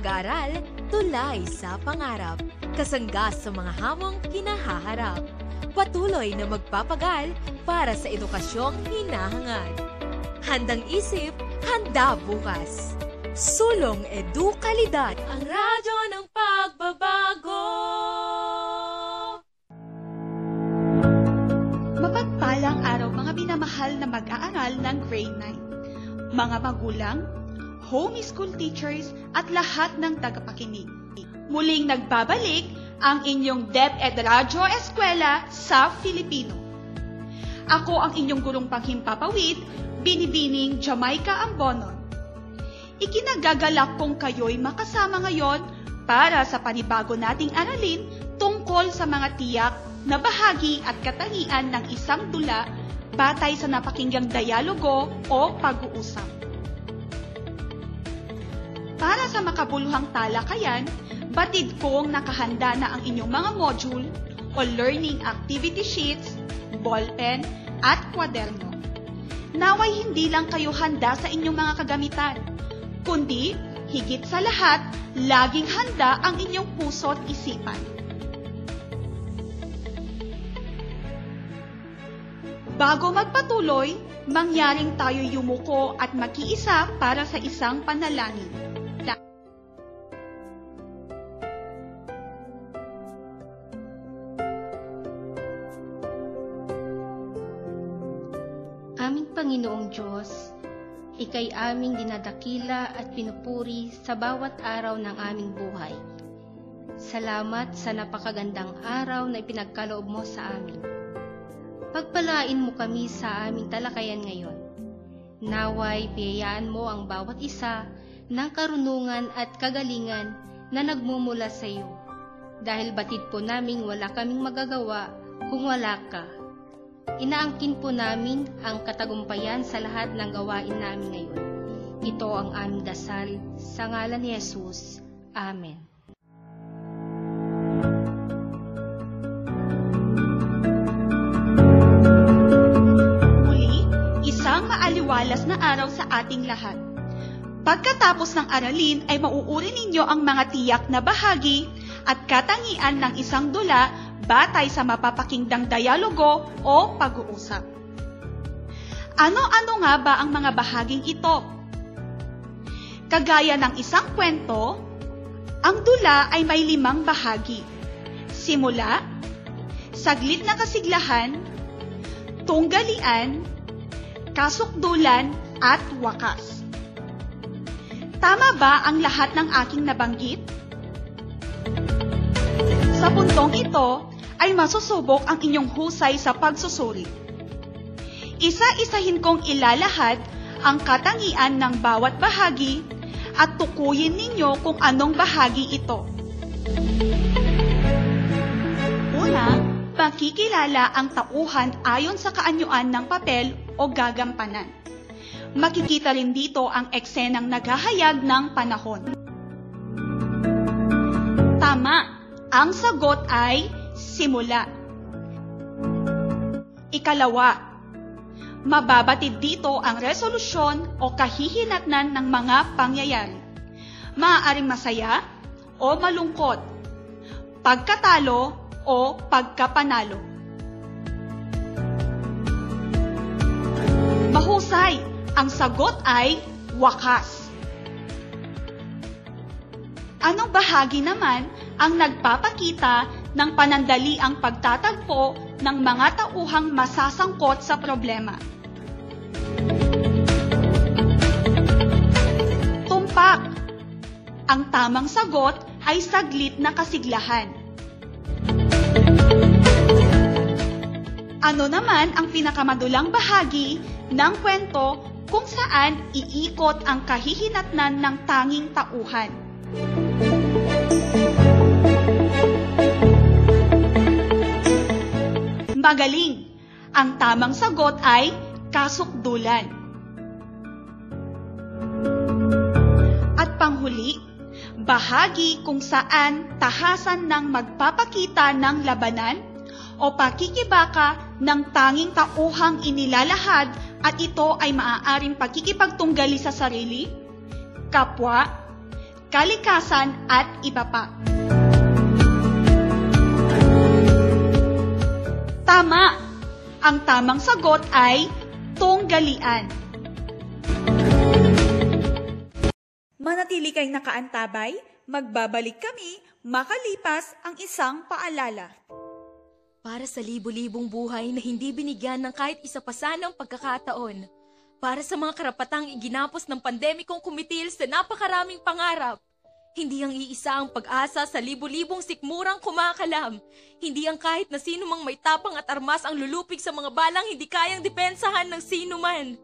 mag-aral, tulay sa pangarap. Kasangga sa mga hamong kinahaharap. Patuloy na magpapagal para sa edukasyong hinahangad. Handang isip, handa bukas. Sulong Edukalidad, ang radyo ng pagbabago. Mapagpalang araw mga minamahal na mag-aaral ng grade 9. Mga magulang, homeschool teachers at lahat ng tagapakinig. Muling nagbabalik ang inyong DepEd Radyo Eskwela sa Filipino. Ako ang inyong gurong panghimpapawid, Binibining Jamaica Ambonon. Ikinagagalak kong kayo'y makasama ngayon para sa panibago nating aralin tungkol sa mga tiyak na bahagi at katangian ng isang dula batay sa napakinggang dialogo o pag-uusap. Para sa makabuluhang talakayan, batid kong nakahanda na ang inyong mga module o learning activity sheets, ballpen, at kwaderno. Naway hindi lang kayo handa sa inyong mga kagamitan, kundi higit sa lahat, laging handa ang inyong puso at isipan. Bago magpatuloy, mangyaring tayo yumuko at makiisa para sa isang panalangin. Panginoong Diyos, Ika'y aming dinadakila at pinupuri sa bawat araw ng aming buhay. Salamat sa napakagandang araw na ipinagkaloob mo sa amin. Pagpalain mo kami sa aming talakayan ngayon. Naway biyayaan mo ang bawat isa ng karunungan at kagalingan na nagmumula sa iyo. Dahil batid po naming wala kaming magagawa kung wala ka. Inaangkin po namin ang katagumpayan sa lahat ng gawain namin ngayon. Ito ang aming dasal sa ngalan ni Jesus. Amen. Muli, isang maaliwalas na araw sa ating lahat. Pagkatapos ng aralin ay mauuri ninyo ang mga tiyak na bahagi at katangian ng isang dula batay sa mapapakingdang dialogo o pag-uusap. Ano-ano nga ba ang mga bahaging ito? Kagaya ng isang kwento, ang dula ay may limang bahagi. Simula, saglit na kasiglahan, tunggalian, kasukdulan, at wakas. Tama ba ang lahat ng aking nabanggit? Sa puntong ito ay masusubok ang inyong husay sa pagsusuri. Isa-isahin kong ilalahad ang katangian ng bawat bahagi at tukuyin ninyo kung anong bahagi ito. Una, pakikilala ang tauhan ayon sa kaanyuan ng papel o gagampanan. Makikita rin dito ang eksenang naghahayag ng panahon. Tama, ang sagot ay simula. Ikalawa, mababatid dito ang resolusyon o kahihinatnan ng mga pangyayari. Maaaring masaya o malungkot, pagkatalo o pagkapanalo. Mahusay, ang sagot ay wakas. Anong bahagi naman ang nagpapakita ng panandali ang pagtatagpo ng mga tauhang masasangkot sa problema? Tumpak. Ang tamang sagot ay saglit na kasiglahan. Ano naman ang pinakamadulang bahagi ng kwento kung saan iikot ang kahihinatnan ng tanging tauhan? Magaling! Ang tamang sagot ay kasukdulan. At panghuli, bahagi kung saan tahasan ng magpapakita ng labanan o pakikibaka ng tanging tauhang inilalahad at ito ay maaaring pagkikipagtunggali sa sarili, kapwa, kalikasan at iba pa. Tama! Ang tamang sagot ay tunggalian. Manatili kayong nakaantabay, magbabalik kami makalipas ang isang paalala. Para sa libo-libong buhay na hindi binigyan ng kahit isa pa sanang pagkakataon. Para sa mga karapatang iginapos ng pandemikong kumitil sa napakaraming pangarap. Hindi ang iisa ang pag-asa sa libo-libong sikmurang kumakalam. Hindi ang kahit na sino mang may tapang at armas ang lulupig sa mga balang hindi kayang depensahan ng sino man.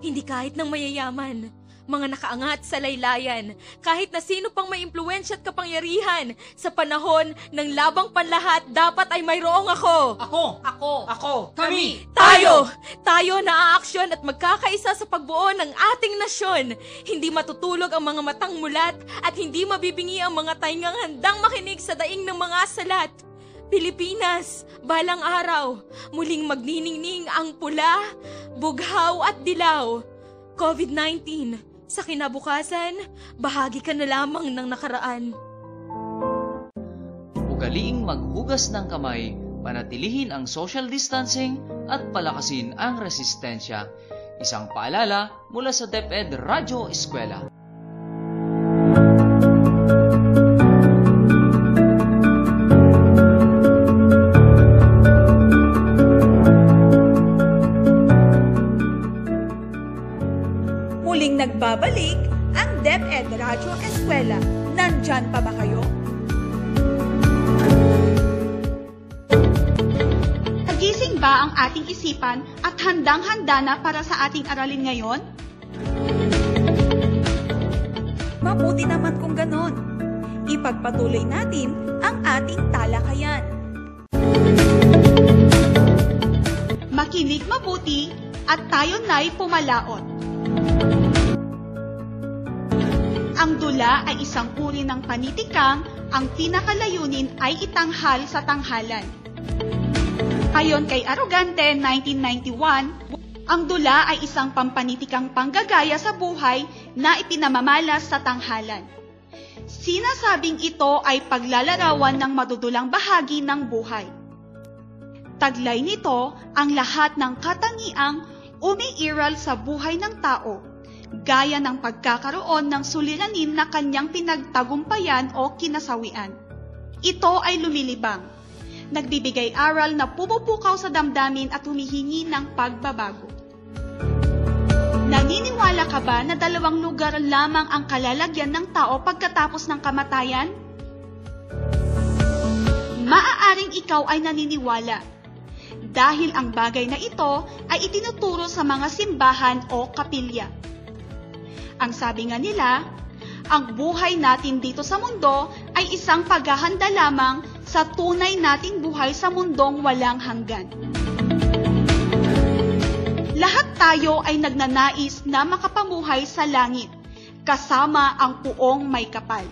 Hindi kahit ng mayayaman mga nakaangat sa laylayan, kahit na sino pang may impluensya at kapangyarihan, sa panahon ng labang panlahat, dapat ay mayroong ako. Ako! Ako! Ako! Kami! Tayo! Tayo na aaksyon at magkakaisa sa pagbuo ng ating nasyon. Hindi matutulog ang mga matang mulat at hindi mabibingi ang mga taingang handang makinig sa daing ng mga salat. Pilipinas, balang araw, muling magniningning ang pula, bughaw at dilaw. COVID-19, sa kinabukasan, bahagi ka na lamang ng nakaraan. Ugaliing maghugas ng kamay, panatilihin ang social distancing at palakasin ang resistensya. Isang paalala mula sa DepEd Radyo Eskwela. Ang ating isipan at handang-handa na para sa ating aralin ngayon? Mabuti naman kung ganon. Ipagpatuloy natin ang ating talakayan. Makinig mabuti at tayo na'y pumalaot. Ang dula ay isang uri ng panitikang ang pinakalayunin ay itanghal sa tanghalan. Ayon kay Arugante 1991, ang dula ay isang pampanitikang panggagaya sa buhay na ipinamamalas sa tanghalan. Sinasabing ito ay paglalarawan ng madudulang bahagi ng buhay. Taglay nito ang lahat ng katangiang umiiral sa buhay ng tao, gaya ng pagkakaroon ng suliranin na kanyang pinagtagumpayan o kinasawian. Ito ay lumilibang, nagbibigay aral na pumupukaw sa damdamin at humihingi ng pagbabago. Naniniwala ka ba na dalawang lugar lamang ang kalalagyan ng tao pagkatapos ng kamatayan? Maaaring ikaw ay naniniwala dahil ang bagay na ito ay itinuturo sa mga simbahan o kapilya. Ang sabi nga nila, ang buhay natin dito sa mundo ay isang paghahanda lamang sa tunay nating buhay sa mundong walang hanggan. Lahat tayo ay nagnanais na makapamuhay sa langit, kasama ang puong may kapal.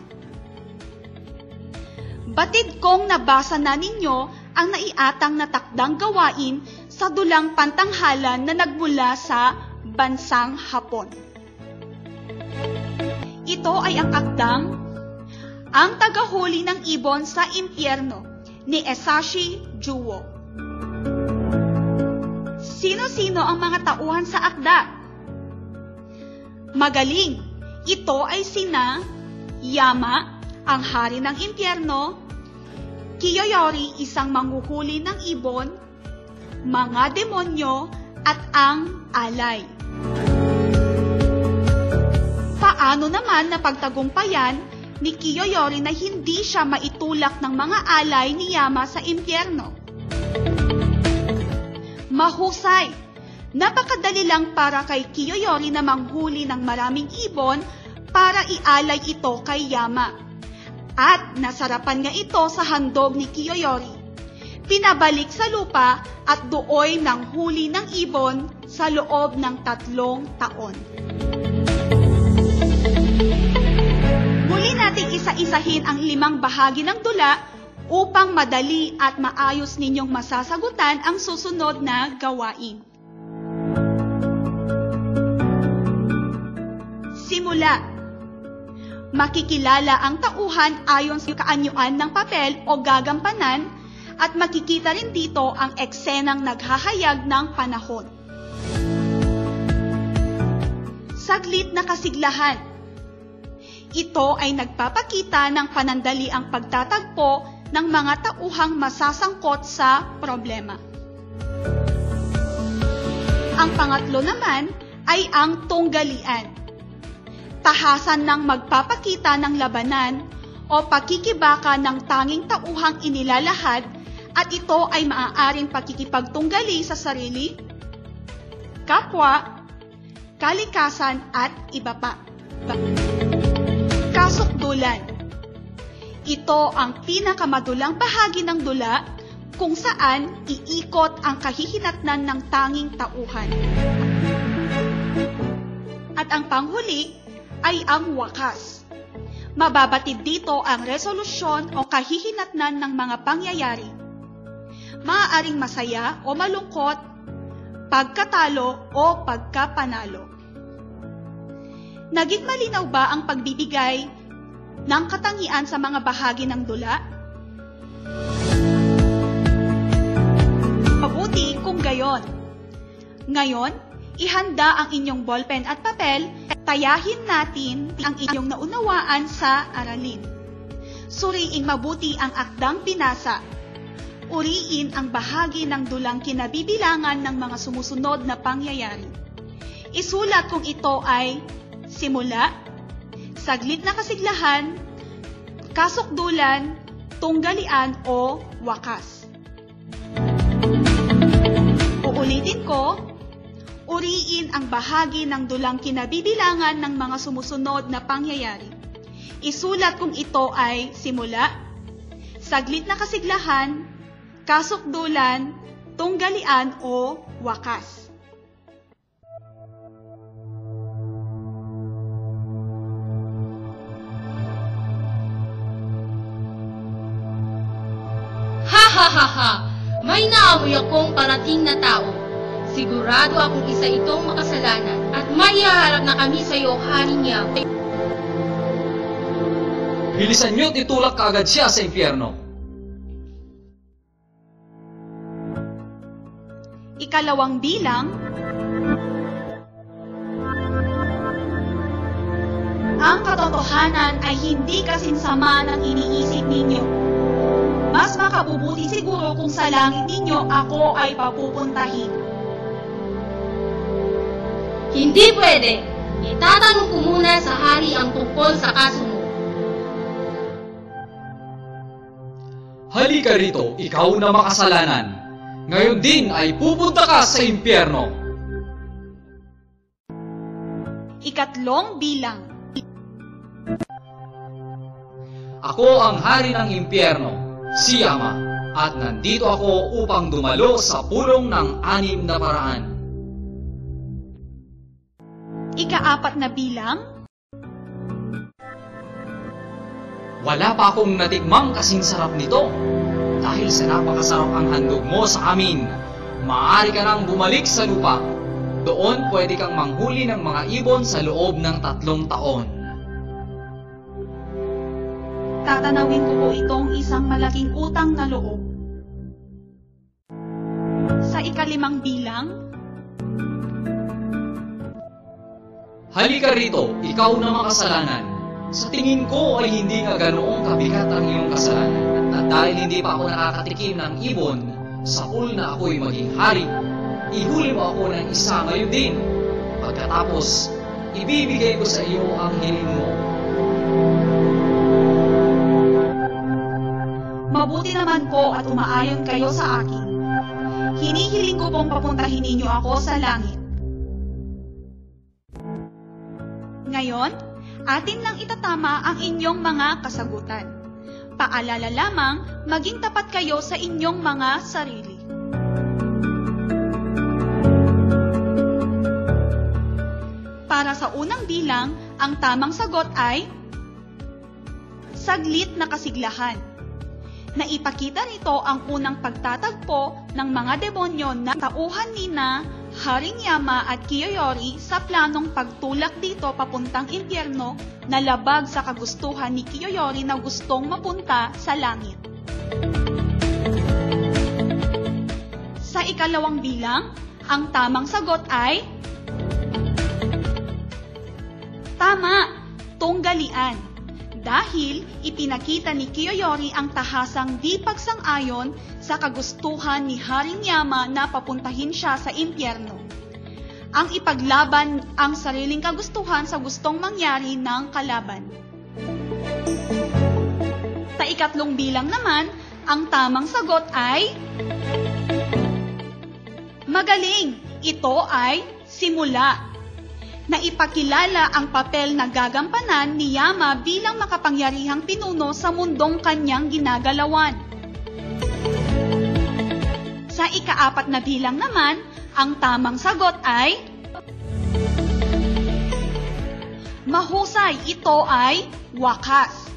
Batid kong nabasa na ninyo ang naiatang na takdang gawain sa dulang pantanghalan na nagmula sa bansang Hapon. Ito ay ang akdang Ang Tagahuli ng Ibon sa Impyerno ni Esashi Juwo. Sino-sino ang mga tauhan sa akda? Magaling, ito ay sina Yama, ang hari ng impyerno, Kiyoyori, isang manghuhuli ng ibon, mga demonyo, at ang alay. Paano naman na pagtagumpayan ni Kiyoyori na hindi siya maitulak ng mga alay ni Yama sa impyerno? Mahusay! Napakadali lang para kay Kiyoyori na manghuli ng maraming ibon para ialay ito kay Yama at nasarapan nga ito sa handog ni Kiyoyori. Pinabalik sa lupa at dooy ng huli ng ibon sa loob ng tatlong taon. nating isa-isahin ang limang bahagi ng dula upang madali at maayos ninyong masasagutan ang susunod na gawain. Simula Makikilala ang tauhan ayon sa kaanyuan ng papel o gagampanan at makikita rin dito ang eksenang naghahayag ng panahon. Saglit na kasiglahan ito ay nagpapakita ng panandali ang pagtatagpo ng mga tauhang masasangkot sa problema. Ang pangatlo naman ay ang tunggalian. Tahasan ng magpapakita ng labanan o pakikibaka ng tanging tauhang inilalahad at ito ay maaaring pakikipagtunggali sa sarili, kapwa, kalikasan at iba pa. Kasukdulan Ito ang pinakamadulang bahagi ng dula kung saan iikot ang kahihinatnan ng tanging tauhan. At ang panghuli ay ang wakas. Mababatid dito ang resolusyon o kahihinatnan ng mga pangyayari. Maaaring masaya o malungkot, pagkatalo o pagkapanalo. Naging malinaw ba ang pagbibigay ng katangian sa mga bahagi ng dula? Mabuti kung gayon. Ngayon, ihanda ang inyong ballpen at papel, tayahin natin ang inyong naunawaan sa aralin. Suriing mabuti ang akdang pinasa. Uriin ang bahagi ng dulang kinabibilangan ng mga sumusunod na pangyayari. Isulat kung ito ay simula, saglit na kasiglahan, kasukdulan, tunggalian o wakas. Uulitin ko, uriin ang bahagi ng dulang kinabibilangan ng mga sumusunod na pangyayari. Isulat kung ito ay simula, saglit na kasiglahan, kasukdulan, tunggalian o wakas. Ha ha ha ha! May naamoy akong parating na tao. Sigurado akong isa itong makasalanan at maihaharap na kami sa iyo, Hari niya. Bilisan niyo't itulak kaagad siya sa impyerno. Ikalawang bilang, ang katotohanan ay hindi kasinsama ng iniisip ninyo. Mas makabubuti siguro kung sa langit ninyo ako ay papupuntahin. Hindi pwede. Itatanong ko muna sa hari ang tungkol sa kaso mo. Halika rito, ikaw na makasalanan. Ngayon din ay pupunta ka sa impyerno. Ikatlong bilang, Ako ang hari ng impyerno, si Ama, at nandito ako upang dumalo sa pulong ng anim na paraan. ikaapat na bilang, Wala pa akong natikmang kasing sarap nito. Dahil sa napakasarap ang handog mo sa amin, maaari ka nang bumalik sa lupa. Doon pwede kang manghuli ng mga ibon sa loob ng tatlong taon. Tatanawin ko po itong isang malaking utang na loob. Sa ikalimang bilang, Halika rito, ikaw na makasalanan. Sa tingin ko ay hindi nga ganoong kabigat ang iyong kasalanan. At dahil hindi pa ako nakakatikim ng ibon, sa pool na ako'y maging hari, ihuli mo ako ng isa ngayon din. Pagkatapos, ibibigay ko sa iyo ang hiling mo. Naman po at umaayon kayo sa akin. Hinihiling ko pong papuntahin ninyo ako sa langit. Ngayon, atin lang itatama ang inyong mga kasagutan. Paalala lamang, maging tapat kayo sa inyong mga sarili. Para sa unang bilang, ang tamang sagot ay saglit na kasiglahan. Naipakita nito ang unang pagtatagpo ng mga demonyo na tauhan ni na Haring Yama at Kiyoyori sa planong pagtulak dito papuntang impyerno na labag sa kagustuhan ni Kiyoyori na gustong mapunta sa langit. Sa ikalawang bilang, ang tamang sagot ay Tama, tunggalian. Dahil ipinakita ni Kiyoyori ang tahasang di pagsang-ayon sa kagustuhan ni Haring Yama na papuntahin siya sa impyerno. Ang ipaglaban ang sariling kagustuhan sa gustong mangyari ng kalaban. Sa ikatlong bilang naman, ang tamang sagot ay Magaling! Ito ay simula na ipakilala ang papel na gagampanan ni Yama bilang makapangyarihang pinuno sa mundong kanyang ginagalawan. Sa ikaapat na bilang naman, ang tamang sagot ay Mahusay, ito ay wakas.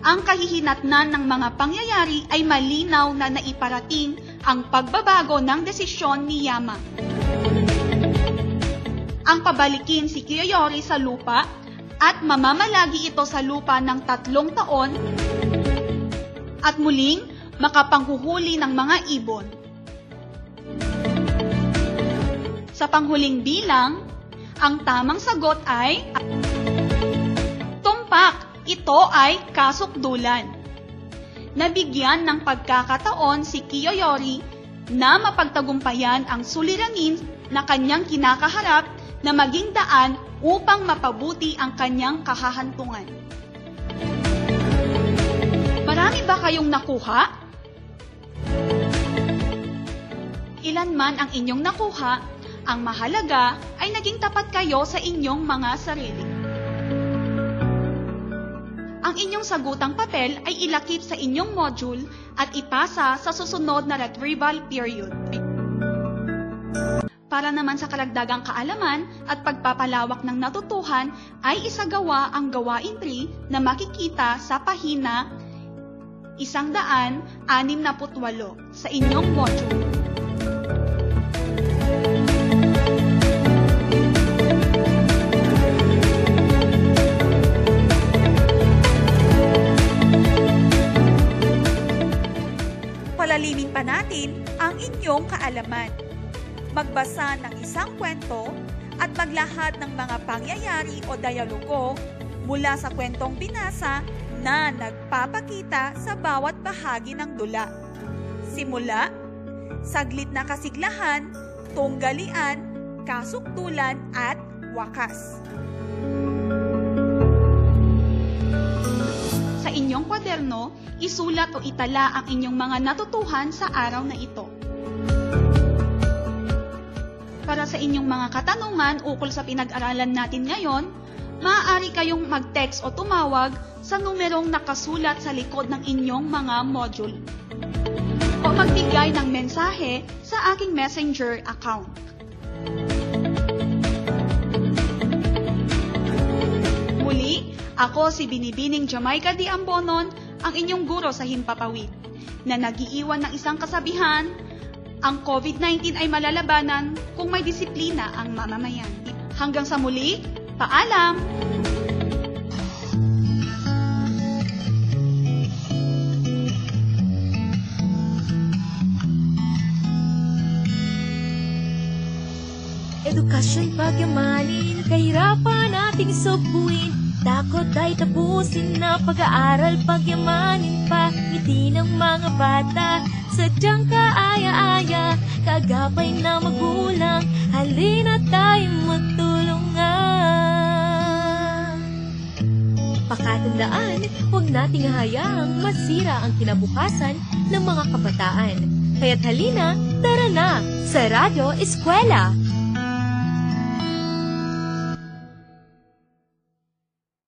Ang kahihinatnan ng mga pangyayari ay malinaw na naiparating ang pagbabago ng desisyon ni Yama ang pabalikin si Kiyoyori sa lupa at mamamalagi ito sa lupa ng tatlong taon at muling makapanghuhuli ng mga ibon. Sa panghuling bilang, ang tamang sagot ay tumpak. Ito ay kasukdulan. Nabigyan ng pagkakataon si Kiyoyori na mapagtagumpayan ang suliranin na kanyang kinakaharap na maging daan upang mapabuti ang kanyang kahahantungan. Marami ba kayong nakuha? Ilan man ang inyong nakuha, ang mahalaga ay naging tapat kayo sa inyong mga sarili. Ang inyong sagutang papel ay ilakip sa inyong module at ipasa sa susunod na retrieval period. Para naman sa karagdagang kaalaman at pagpapalawak ng natutuhan ay isagawa ang gawain 3 na makikita sa pahina 168 sa inyong module. Palalimin pa natin ang inyong kaalaman magbasa ng isang kwento at maglahad ng mga pangyayari o dialogo mula sa kwentong binasa na nagpapakita sa bawat bahagi ng dula. Simula, saglit na kasiglahan, tunggalian, kasuktulan at wakas. Sa inyong kwaderno, isulat o itala ang inyong mga natutuhan sa araw na ito para sa inyong mga katanungan ukol sa pinag-aralan natin ngayon, maaari kayong mag-text o tumawag sa numerong nakasulat sa likod ng inyong mga module. O magbigay ng mensahe sa aking messenger account. Muli, ako si Binibining Jamaica Di Ambonon, ang inyong guro sa Himpapawid, na nagiiwan ng isang kasabihan ang COVID-19 ay malalabanan kung may disiplina ang mamamayan. Hanggang sa muli, paalam! Edukasyon pagyamanin, kahirapan nating subuin Takot ay tapusin na pag-aaral pagyamanin pa Ngiti ng mga bata Sadyang kaaya-aya Kagapay na magulang Halina tayo magtulungan Pakatandaan, huwag nating hayaang masira ang kinabukasan ng mga kabataan. Kaya't halina, tara na sa Radyo Eskwela!